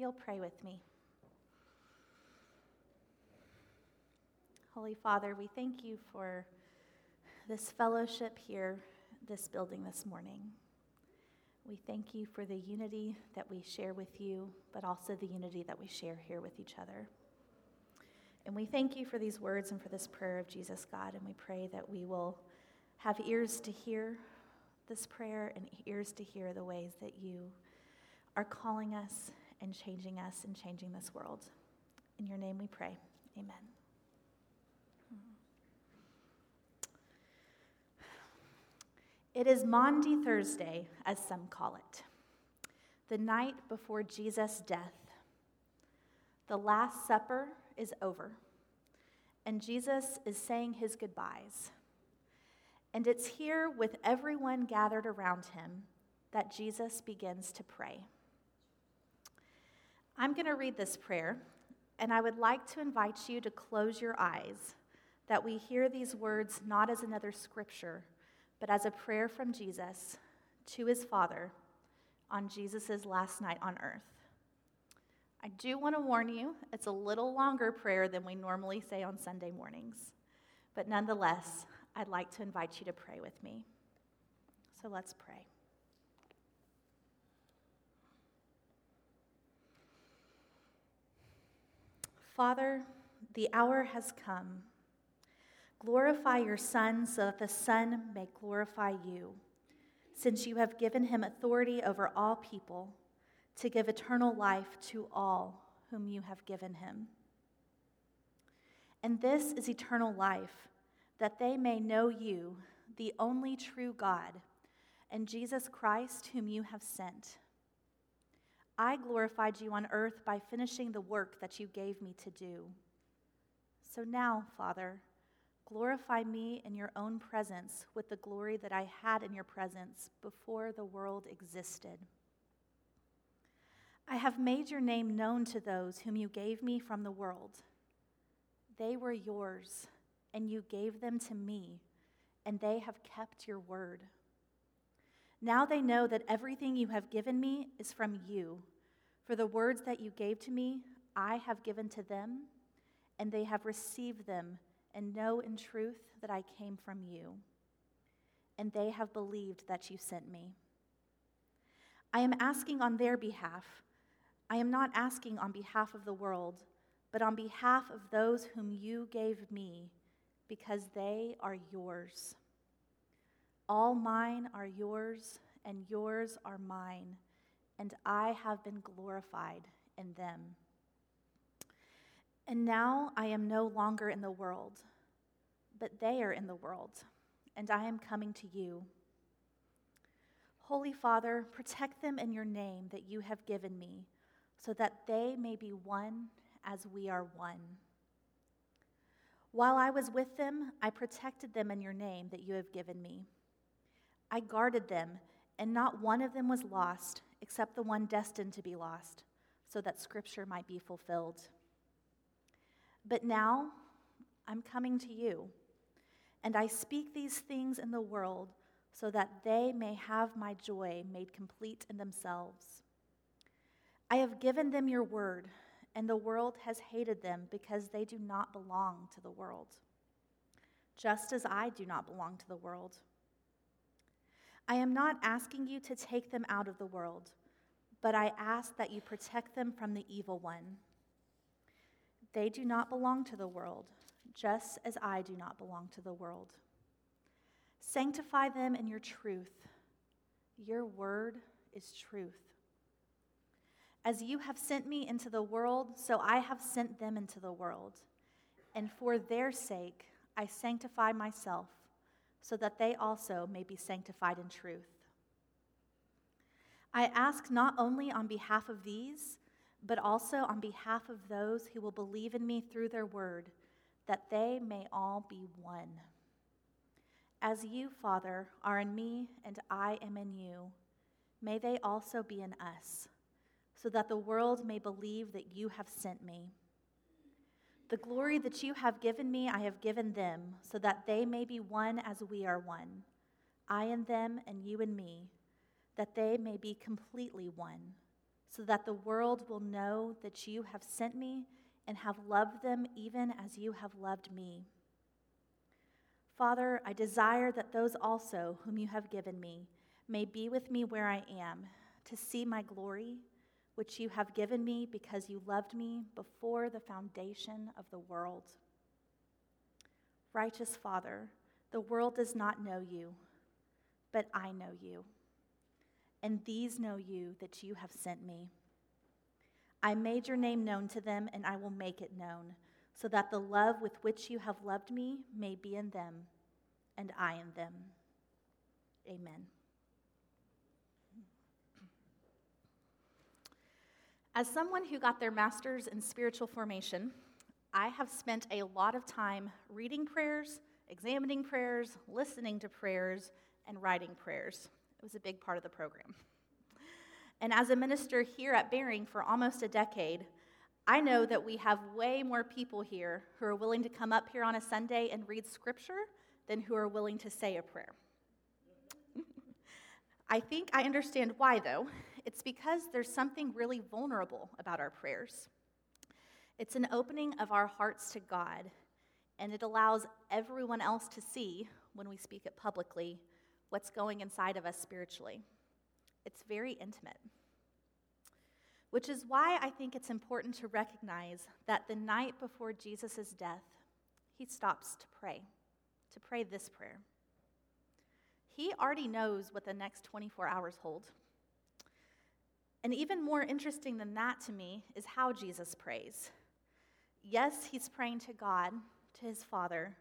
you'll pray with me. Holy Father, we thank you for this fellowship here, this building this morning. We thank you for the unity that we share with you, but also the unity that we share here with each other. And we thank you for these words and for this prayer of Jesus, God, and we pray that we will have ears to hear this prayer and ears to hear the ways that you are calling us and changing us and changing this world. In your name we pray. Amen. Hmm. It is Maundy Thursday, as some call it, the night before Jesus' death. The Last Supper is over, and Jesus is saying his goodbyes. And it's here with everyone gathered around him that Jesus begins to pray. I'm going to read this prayer, and I would like to invite you to close your eyes that we hear these words not as another scripture, but as a prayer from Jesus to his Father on Jesus' last night on earth. I do want to warn you, it's a little longer prayer than we normally say on Sunday mornings, but nonetheless, I'd like to invite you to pray with me. So let's pray. Father, the hour has come. Glorify your Son so that the Son may glorify you, since you have given him authority over all people to give eternal life to all whom you have given him. And this is eternal life that they may know you, the only true God, and Jesus Christ, whom you have sent. I glorified you on earth by finishing the work that you gave me to do. So now, Father, glorify me in your own presence with the glory that I had in your presence before the world existed. I have made your name known to those whom you gave me from the world. They were yours and you gave them to me, and they have kept your word. Now they know that everything you have given me is from you. For the words that you gave to me, I have given to them, and they have received them, and know in truth that I came from you. And they have believed that you sent me. I am asking on their behalf. I am not asking on behalf of the world, but on behalf of those whom you gave me because they are yours. All mine are yours, and yours are mine, and I have been glorified in them. And now I am no longer in the world, but they are in the world, and I am coming to you. Holy Father, protect them in your name that you have given me, so that they may be one as we are one. While I was with them, I protected them in your name that you have given me. I guarded them, and not one of them was lost, except the one destined to be lost, so that scripture might be fulfilled. But now I'm coming to you, and I speak these things in the world so that they may have my joy made complete in themselves. I have given them your word and the world has hated them because they do not belong to the world, just as I do not belong to the world. I am not asking you to take them out of the world, but I ask that you protect them from the evil one. They do not belong to the world, just as I do not belong to the world. Sanctify them in your truth. Your word is truth. As you have sent me into the world, so I have sent them into the world. And for their sake, I sanctify myself, so that they also may be sanctified in truth. I ask not only on behalf of these, but also on behalf of those who will believe in me through their word, that they may all be one. As you, Father, are in me and I am in you, may they also be in us so that the world may believe that you have sent me. The glory that you have given me, I have given them, so that they may be one as we are one, I and them, and you and me, that they may be completely one, so that the world will know that you have sent me and have loved them even as you have loved me. Father, I desire that those also whom you have given me may be with me where I am, to see my glory, which you have given me because you loved me before the foundation of the world. Righteous Father, the world does not know you, but I know you. And these know you that you have sent me. I made your name known to them, and I will make it known, so that the love with which you have loved me may be in them, and I in them. Amen. As someone who got their master's in spiritual formation, I have spent a lot of time reading prayers, examining prayers, listening to prayers, and writing prayers. It was a big part of the program. And as a minister here at Bering for almost a decade, I know that we have way more people here who are willing to come up here on a Sunday and read scripture than who are willing to say a prayer. I think I understand why, though. It's because there's something really vulnerable about our prayers. It's an opening of our hearts to God, and it allows everyone else to see, when we speak it publicly, what's going inside of us spiritually. It's very intimate. Which is why I think it's important to recognize that the night before Jesus' death, he stops to pray, to pray this prayer. He already knows what the next 24 hours hold. And even more interesting than that to me is how Jesus prays. Yes, he's praying to God, to his Father,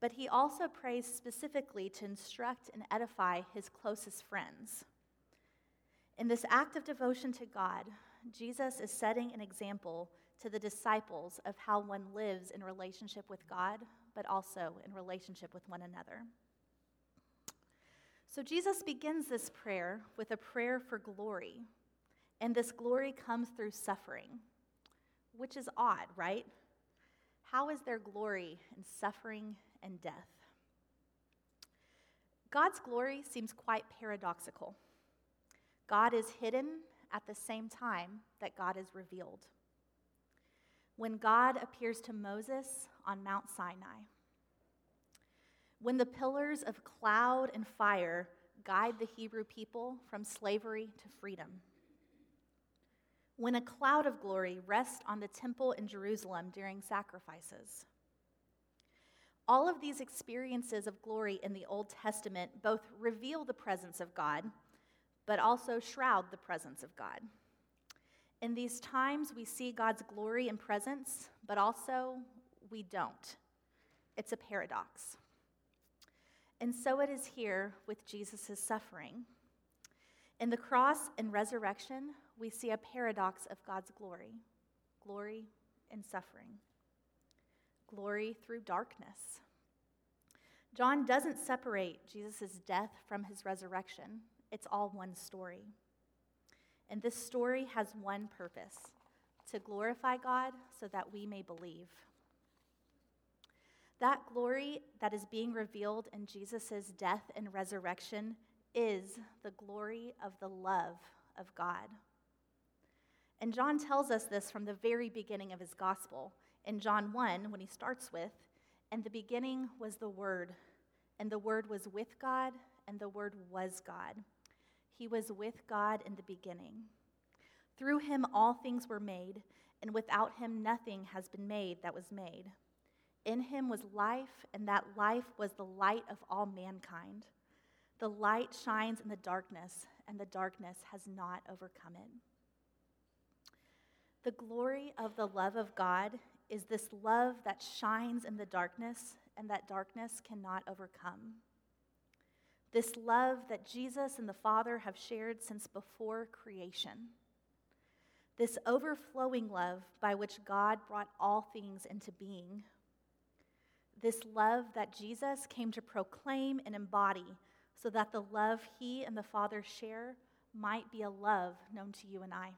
but he also prays specifically to instruct and edify his closest friends. In this act of devotion to God, Jesus is setting an example to the disciples of how one lives in relationship with God, but also in relationship with one another. So Jesus begins this prayer with a prayer for glory, and this glory comes through suffering, which is odd, right? How is there glory in suffering and death? God's glory seems quite paradoxical. God is hidden at the same time that God is revealed. When God appears to Moses on Mount Sinai, when the pillars of cloud and fire guide the Hebrew people from slavery to freedom, when a cloud of glory rests on the temple in Jerusalem during sacrifices. All of these experiences of glory in the Old Testament both reveal the presence of God but also shroud the presence of God. In these times, we see God's glory and presence, but also we don't. It's a paradox. And so it is here with Jesus' suffering. In the cross and resurrection, we see a paradox of God's glory glory and suffering, glory through darkness. John doesn't separate Jesus' death from his resurrection. It's all one story. And this story has one purpose to glorify God so that we may believe. That glory that is being revealed in Jesus' death and resurrection is the glory of the love of God. And John tells us this from the very beginning of his gospel. In John 1, when he starts with, and the beginning was the Word, and the Word was with God, and the Word was God. He was with God in the beginning. Through him, all things were made, and without him, nothing has been made that was made. In him was life, and that life was the light of all mankind. The light shines in the darkness, and the darkness has not overcome it. The glory of the love of God is this love that shines in the darkness, and that darkness cannot overcome. This love that Jesus and the Father have shared since before creation. This overflowing love by which God brought all things into being. This love that Jesus came to proclaim and embody so that the love he and the Father share might be a love known to you and I.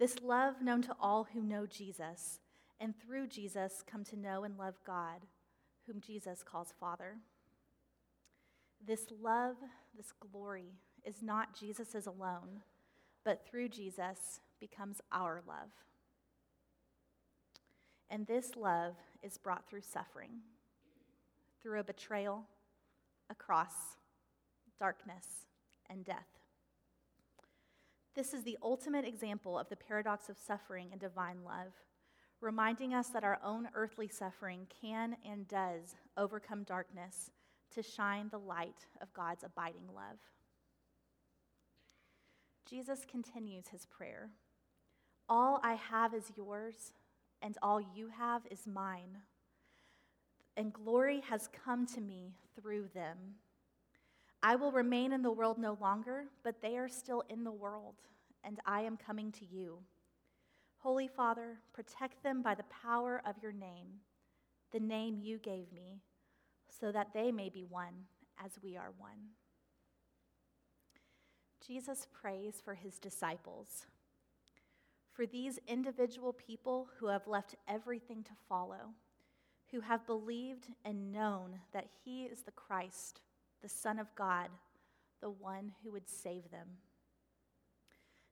This love known to all who know Jesus, and through Jesus come to know and love God, whom Jesus calls Father. This love, this glory, is not Jesus's alone, but through Jesus becomes our love. And this love is brought through suffering, through a betrayal, a cross, darkness, and death. This is the ultimate example of the paradox of suffering and divine love, reminding us that our own earthly suffering can and does overcome darkness to shine the light of God's abiding love. Jesus continues his prayer All I have is yours, and all you have is mine. And glory has come to me through them. I will remain in the world no longer, but they are still in the world, and I am coming to you. Holy Father, protect them by the power of your name, the name you gave me, so that they may be one as we are one. Jesus prays for his disciples, for these individual people who have left everything to follow, who have believed and known that he is the Christ the Son of God, the one who would save them.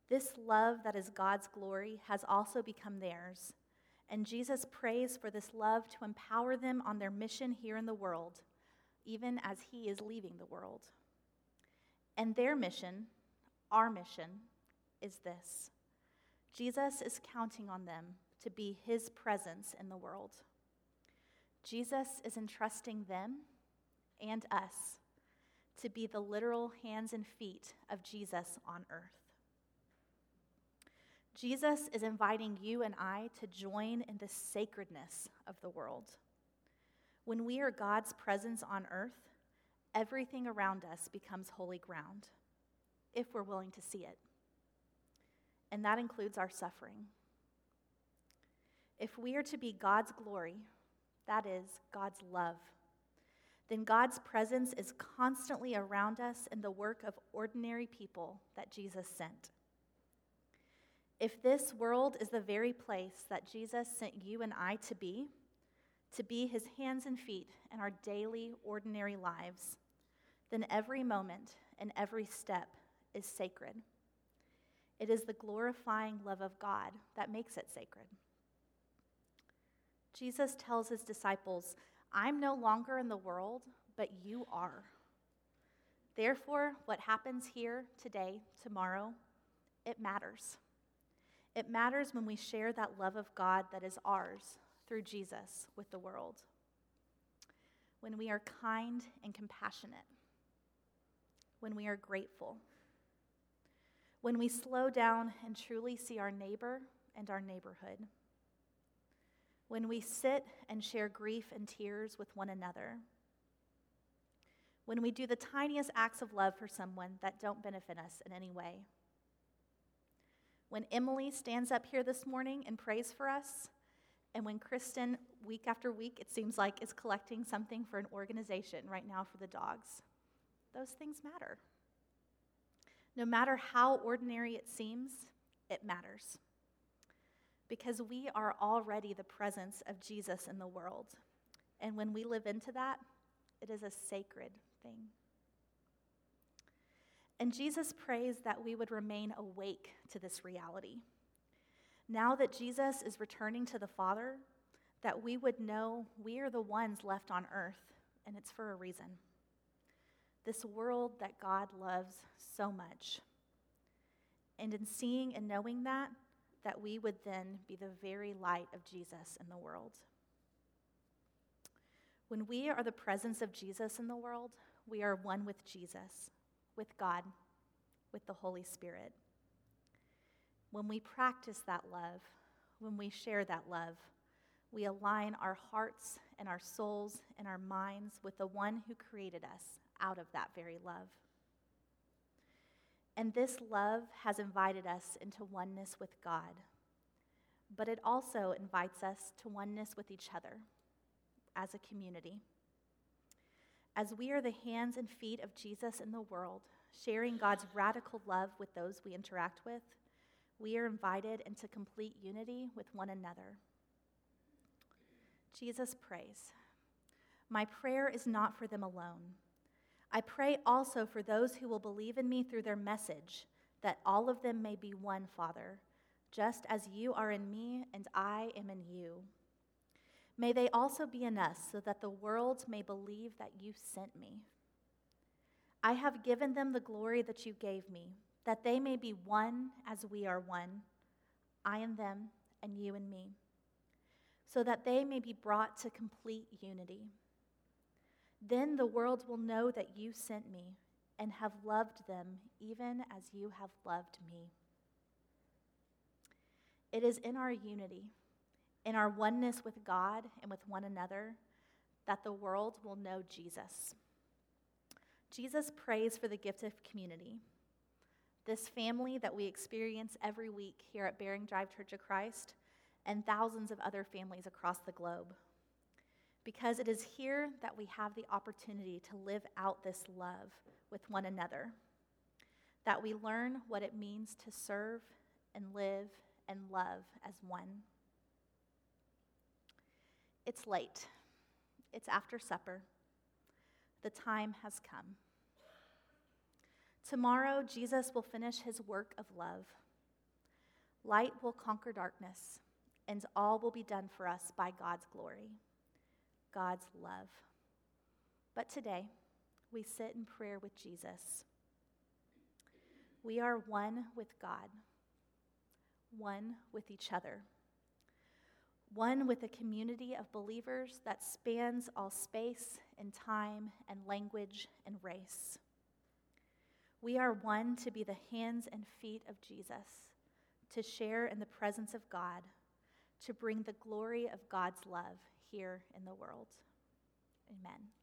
This love that is God's glory has also become theirs, and Jesus prays for this love to empower them on their mission here in the world, even as He is leaving the world. And their mission, our mission, is this Jesus is counting on them to be His presence in the world. Jesus is entrusting them and us to be the literal hands and feet of Jesus on earth. Jesus is inviting you and I to join in the sacredness of the world. When we are God's presence on earth, everything around us becomes holy ground, if we're willing to see it. And that includes our suffering. If we are to be God's glory, that is, God's love then God's presence is constantly around us in the work of ordinary people that Jesus sent. If this world is the very place that Jesus sent you and I to be, to be his hands and feet in our daily, ordinary lives, then every moment and every step is sacred. It is the glorifying love of God that makes it sacred. Jesus tells his disciples, I'm no longer in the world, but you are. Therefore, what happens here today, tomorrow, it matters. It matters when we share that love of God that is ours through Jesus with the world. When we are kind and compassionate. When we are grateful. When we slow down and truly see our neighbor and our neighborhood when we sit and share grief and tears with one another, when we do the tiniest acts of love for someone that don't benefit us in any way. When Emily stands up here this morning and prays for us, and when Kristen, week after week, it seems like, is collecting something for an organization right now for the dogs, those things matter. No matter how ordinary it seems, it matters because we are already the presence of Jesus in the world. And when we live into that, it is a sacred thing. And Jesus prays that we would remain awake to this reality. Now that Jesus is returning to the Father, that we would know we are the ones left on earth, and it's for a reason. This world that God loves so much. And in seeing and knowing that, that we would then be the very light of Jesus in the world. When we are the presence of Jesus in the world, we are one with Jesus, with God, with the Holy Spirit. When we practice that love, when we share that love, we align our hearts and our souls and our minds with the one who created us out of that very love. And this love has invited us into oneness with God, but it also invites us to oneness with each other as a community. As we are the hands and feet of Jesus in the world, sharing God's radical love with those we interact with, we are invited into complete unity with one another. Jesus prays, My prayer is not for them alone I pray also for those who will believe in me through their message, that all of them may be one, Father, just as you are in me and I am in you. May they also be in us, so that the world may believe that you sent me. I have given them the glory that you gave me, that they may be one as we are one, I and them, and you and me, so that they may be brought to complete unity. Then the world will know that you sent me and have loved them even as you have loved me. It is in our unity, in our oneness with God and with one another, that the world will know Jesus. Jesus prays for the gift of community. This family that we experience every week here at Bering Drive Church of Christ and thousands of other families across the globe. Because it is here that we have the opportunity to live out this love with one another, that we learn what it means to serve and live and love as one. It's late, it's after supper. The time has come. Tomorrow, Jesus will finish his work of love. Light will conquer darkness, and all will be done for us by God's glory, God's love. But today, we sit in prayer with Jesus. We are one with God, one with each other, one with a community of believers that spans all space and time and language and race. We are one to be the hands and feet of Jesus, to share in the presence of God, to bring the glory of God's love here in the world. Amen.